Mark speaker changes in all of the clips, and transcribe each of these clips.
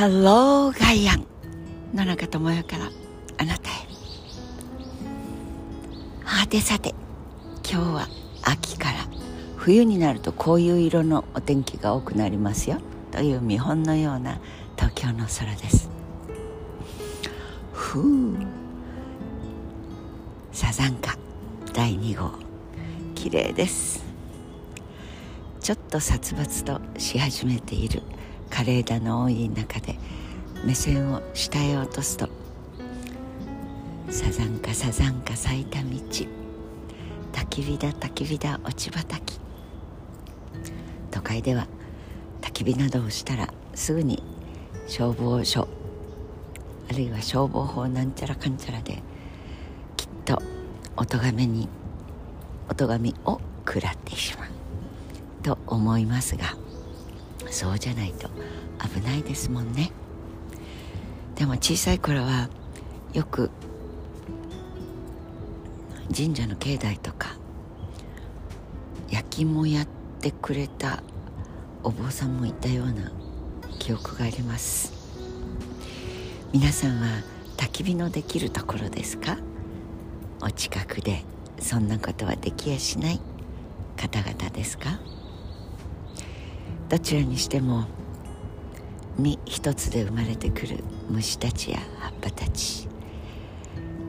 Speaker 1: ハローガイアン野中智代からあなたへ。はてさて今日は秋から冬になるとこういう色のお天気が多くなりますよ。という見本のような東京の空です。ふう。サザンカ第2号。綺麗です。ちょっと殺伐とし始めている枯れ枝の多い中で目線を下へ落とすとサザンカサザンカ咲いた道。焚き火だ焚き火だ落ち葉焚き。都会では焚き火などをしたらすぐに消防署あるいは消防法なんちゃらかんちゃらできっとお咎めにお咎めを食らってしまうと思いますがそうじゃないと危ないですもんね。でも小さい頃はよく神社の境内とか焼き芋やってくれたお坊さんもいたような記憶があります。皆さんは焚き火のできるところですか？お近くでそんなことはできやしない方々ですか？どちらにしても身一つで生まれてくる虫たちや葉っぱたち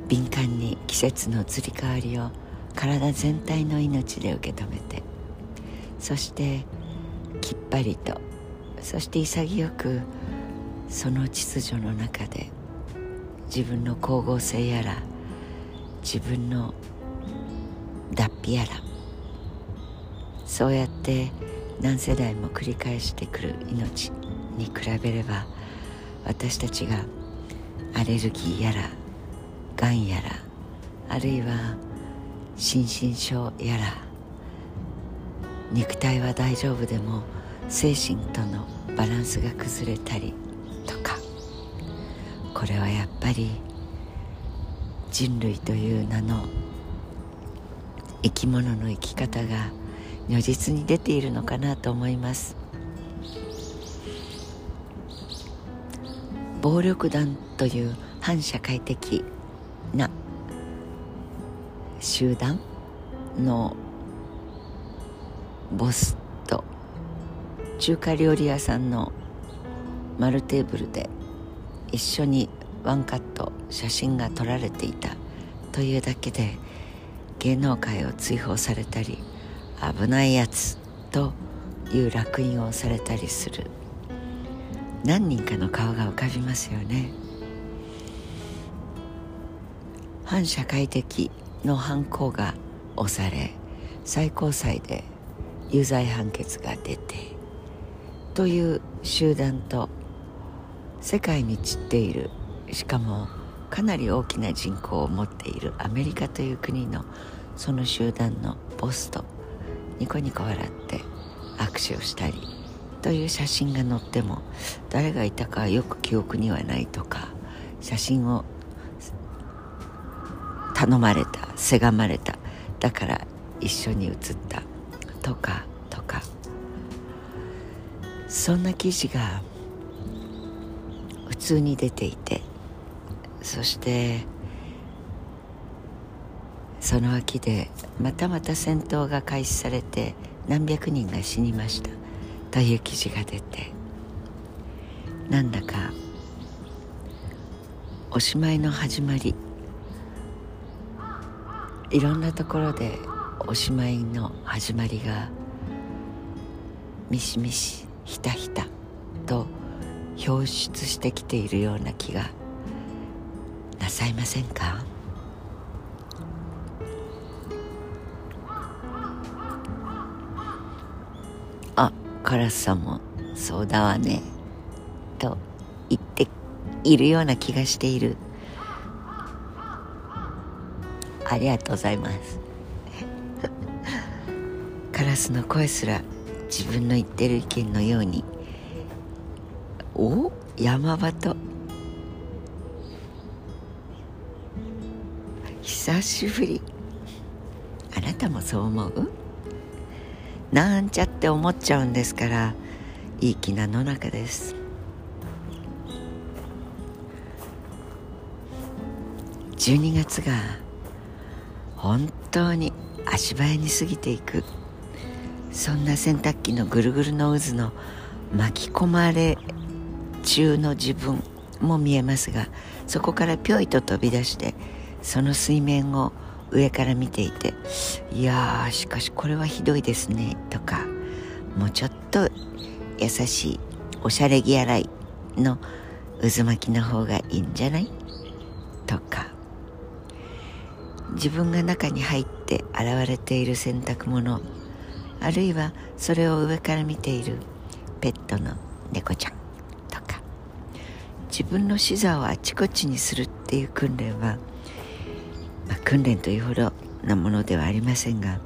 Speaker 1: 敏感に季節の移り変わりを体全体の命で受け止めてそしてきっぱりとそして潔くその秩序の中で自分の光合成やら自分の脱皮やらそうやって何世代も繰り返してくる命に比べれば私たちがアレルギーやらがんやらあるいは心身症やら肉体は大丈夫でも精神とのバランスが崩れたりとかこれはやっぱり人類という名の生き物の生き方が如実に出ているのかなと思います。暴力団という反社会的な集団のボスと中華料理屋さんの丸テーブルで一緒にワンカット写真が撮られていたというだけで芸能界を追放されたり危ないやつという烙印をされたりする。何人かの顔が浮かびますよね。反社会的の犯行が押され最高裁で有罪判決が出てという集団と世界に散っているしかもかなり大きな人口を持っているアメリカという国のその集団のボスとニコニコ笑って握手をしたりという写真が載っても誰がいたかよく記憶にはないとか写真を頼まれたせがまれただから一緒に写ったとかとか。そんな記事が普通に出ていてそしてその秋でまたまた戦闘が開始されて何百人が死にました。という記事が出て。なんだかおしまいの始まり。いろんなところでおしまいの始まりがミシミシひたひたと表出してきているような気がなさいませんか？カラスさんも「そうだわね」と言っているような気がしている。ありがとうございます。カラスの声すら自分の言ってる意見のようにお山鳩久しぶり。あなたもそう思う？なんちゃって思っちゃうんですからいい気な野中です。12月が本当に足早に過ぎていく。そんな洗濯機のぐるぐるの渦の巻き込まれ中の自分も見えますがそこからぴょいと飛び出してその水面を上から見ていて「いやーしかしこれはひどいですね」とかもうちょっと優しいおしゃれ着洗いの渦巻きの方がいいんじゃないとか自分が中に入って現れている洗濯物あるいはそれを上から見ているペットの猫ちゃんとか自分の視座をあちこちにするっていう訓練は、まあ、訓練というほどなものではありませんが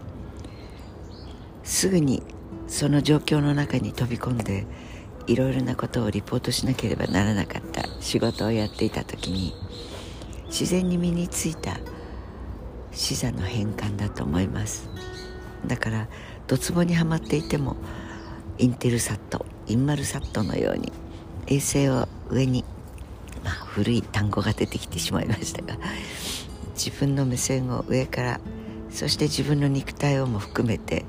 Speaker 1: すぐにその状況の中に飛び込んでいろいろなことをリポートしなければならなかった仕事をやっていた時に自然に身についた視座の変換だと思います。だからドツボにはまっていてもインテルサットインマルサットのように衛星を上にまあ古い単語が出てきてしまいましたが自分の目線を上からそして自分の肉体をも含めて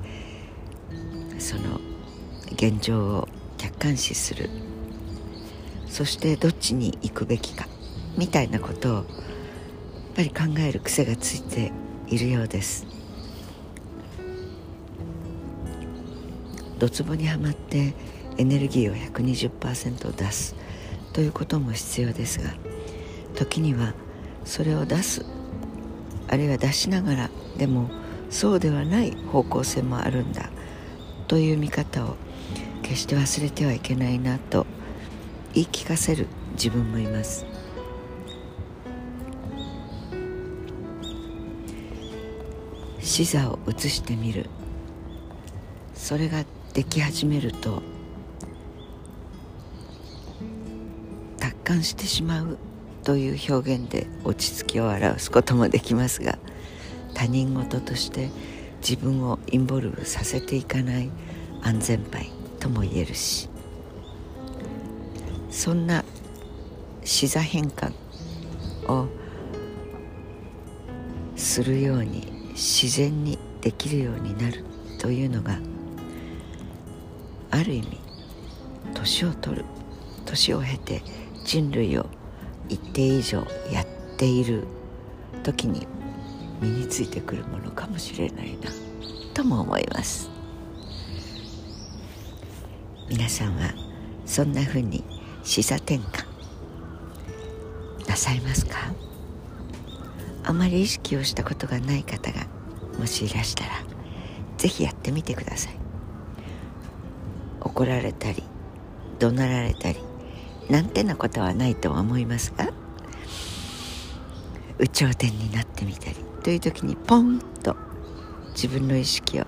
Speaker 1: その現状を客観視する。そしてどっちに行くべきかみたいなことをやっぱり考える癖がついているようです。ドツボにはまってエネルギーを120%出すということも必要ですが時にはそれを出すあるいは出しながらでもそうではない方向性もあるんだという見方を決して忘れてはいけないなと言い聞かせる自分もいます。視座を移してみる。それができ始めると達観してしまうという表現で落ち着きを表すこともできますが他人事として自分をインボルブさせていかない安全牌とも言えるしそんな視座変換をするように自然にできるようになるというのがある意味年を取る年を経て人類を一定以上やっている時に身についてくるものかもしれないなとも思います。皆さんはそんなふうに視座転換なさいますか？あまり意識をしたことがない方がもしいらしたら是非やってみてください。怒られたり怒鳴られたりなんてなことはないとは思いますが有頂天になってみたりという時にポンと自分の意識を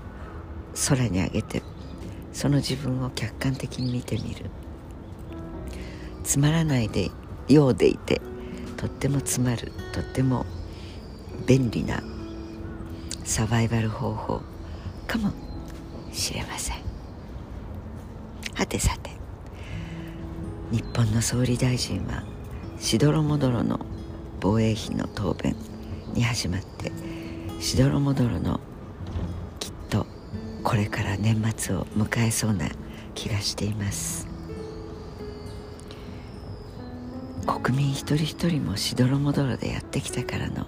Speaker 1: 空に上げてその自分を客観的に見てみる。つまらないでようでいてとってもつまるとっても便利なサバイバル方法かもしれません。はてさて。日本の総理大臣はしどろもどろの防衛費の答弁に始まってしどろもどろのきっとこれから年末を迎えそうな気がしています。国民一人一人もしどろもどろでやってきたからの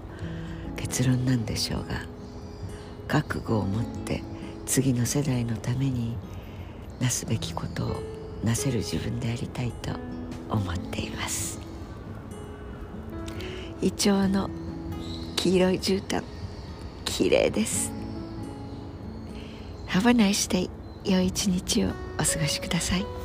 Speaker 1: 結論なんでしょうが覚悟を持って次の世代のためになすべきことをなせる自分でありたいと思っています。イチョウの黄色い絨毯綺麗です。Have a nice day 良い一日をお過ごしください。